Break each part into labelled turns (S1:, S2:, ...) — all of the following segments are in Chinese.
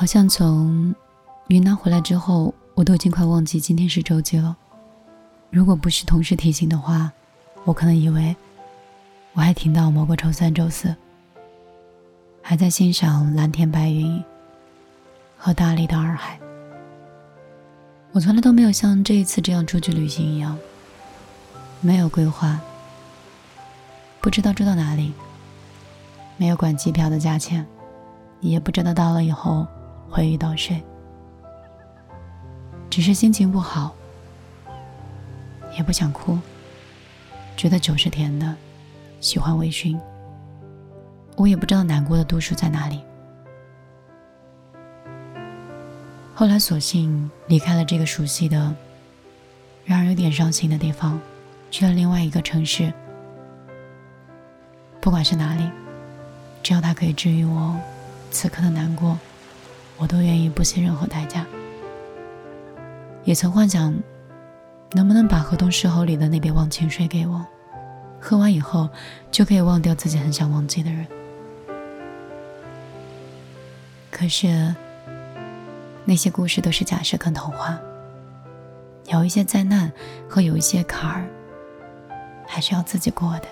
S1: 好像从云南回来之后，我都已经快忘记今天是周几了。如果不是同事提醒的话，我可能以为我还听到某个周三、周四，还在欣赏蓝天白云和大理的洱海。我从来都没有像这一次这样出去旅行一样，没有规划，不知道住到哪里，没有管机票的价钱，也不知道到了以后会遇到谁，只是心情不好。也不想哭，觉得酒是甜的，喜欢微醺。我也不知道难过的度数在哪里。后来索性离开了这个熟悉的、让人有点伤心的地方，去了另外一个城市。不管是哪里，只要它可以治愈我此刻的难过，我都愿意不惜任何代价。也曾幻想。能不能把河东狮吼里的那杯忘情水给我？喝完以后就可以忘掉自己很想忘记的人。可是，那些故事都是假设跟童话。有一些灾难和有一些坎儿，还是要自己过的。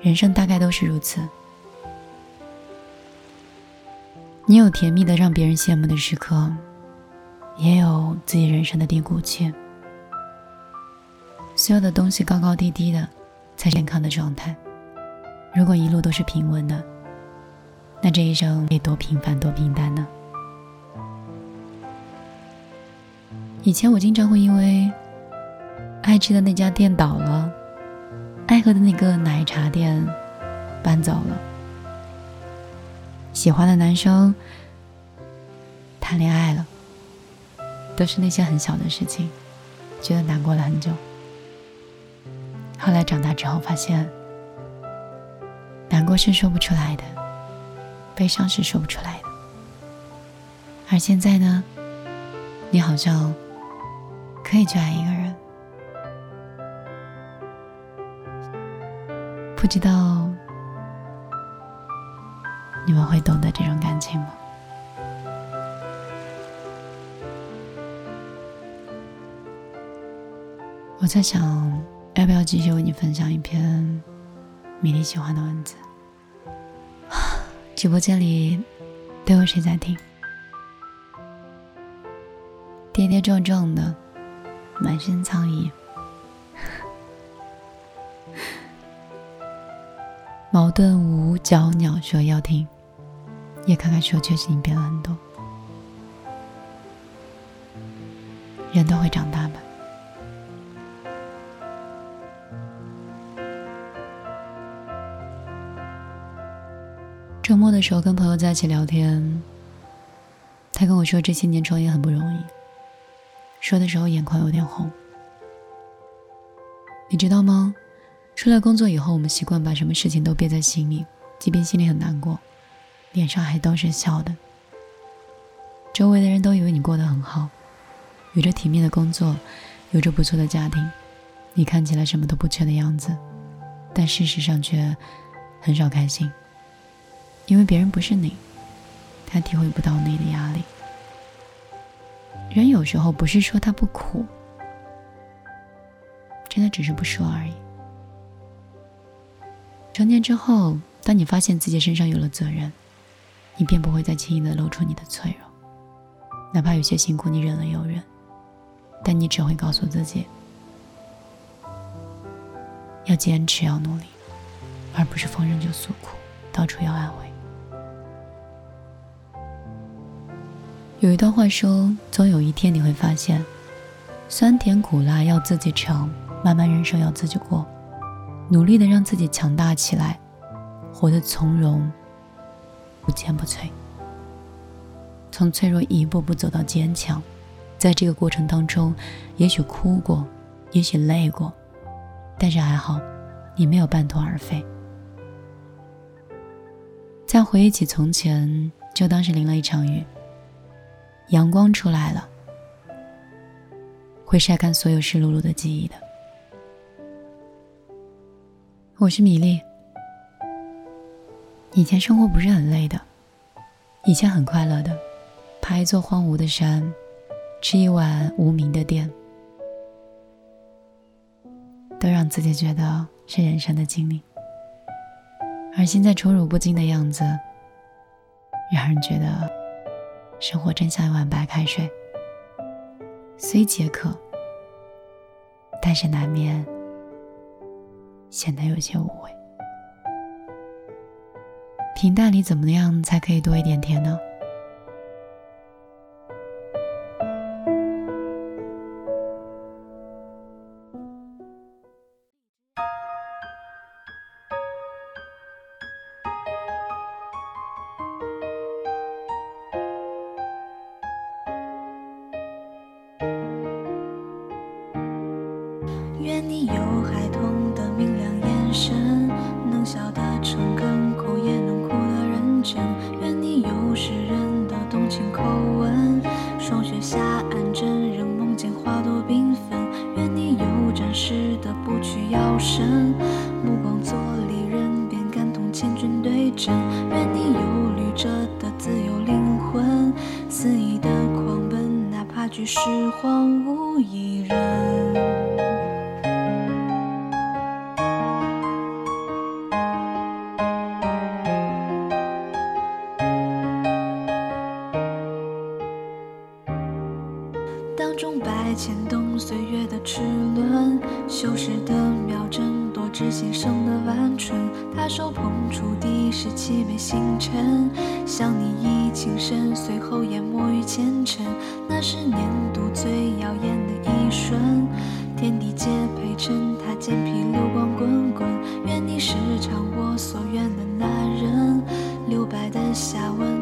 S1: 人生大概都是如此。你有甜蜜的让别人羡慕的时刻。也有自己人生的低谷期，所有的东西高高低低的，才健康的状态。如果一路都是平稳的，那这一生得多平凡多平淡呢？以前我经常会因为爱吃的那家店倒了，爱喝的那个奶茶店搬走了，喜欢的男生谈恋爱了。都是那些很小的事情，觉得难过了很久。后来长大之后发现，难过是说不出来的，悲伤是说不出来的。而现在呢，你好像可以去爱一个人，不知道你们会懂得这种感情吗？我在想，要不要继续为你分享一篇米粒喜欢的文字？直播间里都有谁在听？跌跌撞撞的，满身苍蝇。矛盾五角鸟说要听，叶看看说确实你变了很多。人都会长大吧。周末的时候跟朋友在一起聊天，他跟我说这些年创业很不容易，说的时候眼眶有点红。你知道吗？出来工作以后，我们习惯把什么事情都憋在心里，即便心里很难过，脸上还都是笑的。周围的人都以为你过得很好，有着体面的工作，有着不错的家庭，你看起来什么都不缺的样子，但事实上却很少开心。因为别人不是你，他体会不到你的压力。人有时候不是说他不苦，真的只是不说而已。成年之后，当你发现自己身上有了责任，你便不会再轻易的露出你的脆弱。哪怕有些辛苦你忍了又忍，但你只会告诉自己，要坚持，要努力，而不是逢人就诉苦，到处要安慰。有一段话说：“总有一天你会发现，酸甜苦辣要自己尝，漫漫人生要自己过，努力的让自己强大起来，活得从容，不坚不摧。从脆弱一步步走到坚强，在这个过程当中，也许哭过，也许累过，但是还好，你没有半途而废。再回忆起从前，就当是淋了一场雨。”阳光出来了，会晒干所有湿漉漉的记忆的。我是米粒，以前生活不是很累的，
S2: 以前很快乐的，爬一座荒芜的山，吃一碗无名的店，都让自己觉得是人生的经历。而现在宠辱不惊的样子，让人觉得生活真像一碗白开水，虽解渴，但是难免显得有些无味。平淡里怎么样才可以多一点甜呢？
S1: 只是荒芜一人。针，多知心生的晚春。他手捧出的是凄美星辰，向你一情深，随后淹没于前尘。那是年度最耀眼的一瞬，天地皆陪衬，他肩披流光滚滚。愿你是偿我所愿的那人，留白的下文，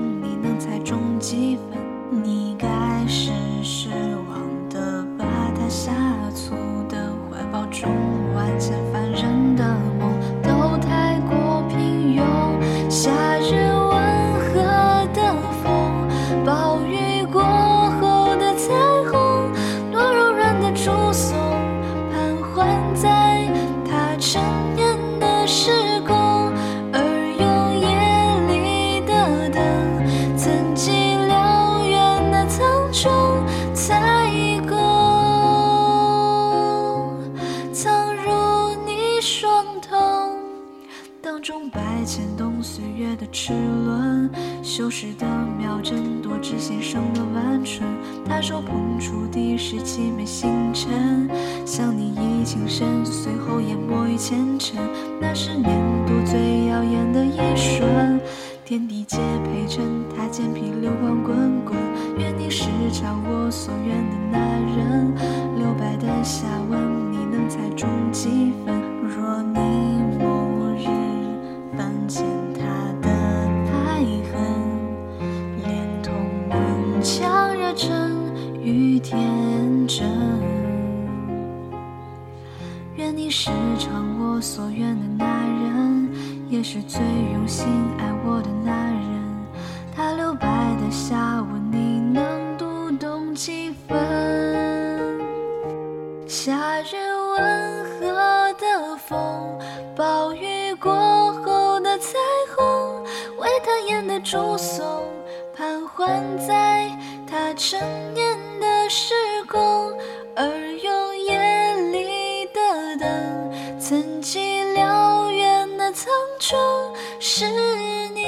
S1: 齿轮，修饰的秒针，多知先生的晚春。他手捧出的是凄美星辰，向你以情深，随后淹没于前尘。那是年度最耀眼的一瞬，天地皆陪衬，他肩披流光滚滚。愿你是偿我所愿的那人，留白的下文，你能猜中几分？是偿我所愿的那人，也是最用心爱我的那人。他留白的下文，你能读懂几分？夏日温和的风，暴雨过后的。彩虹为他演的祝颂，盘桓在他成辽远的苍穹是你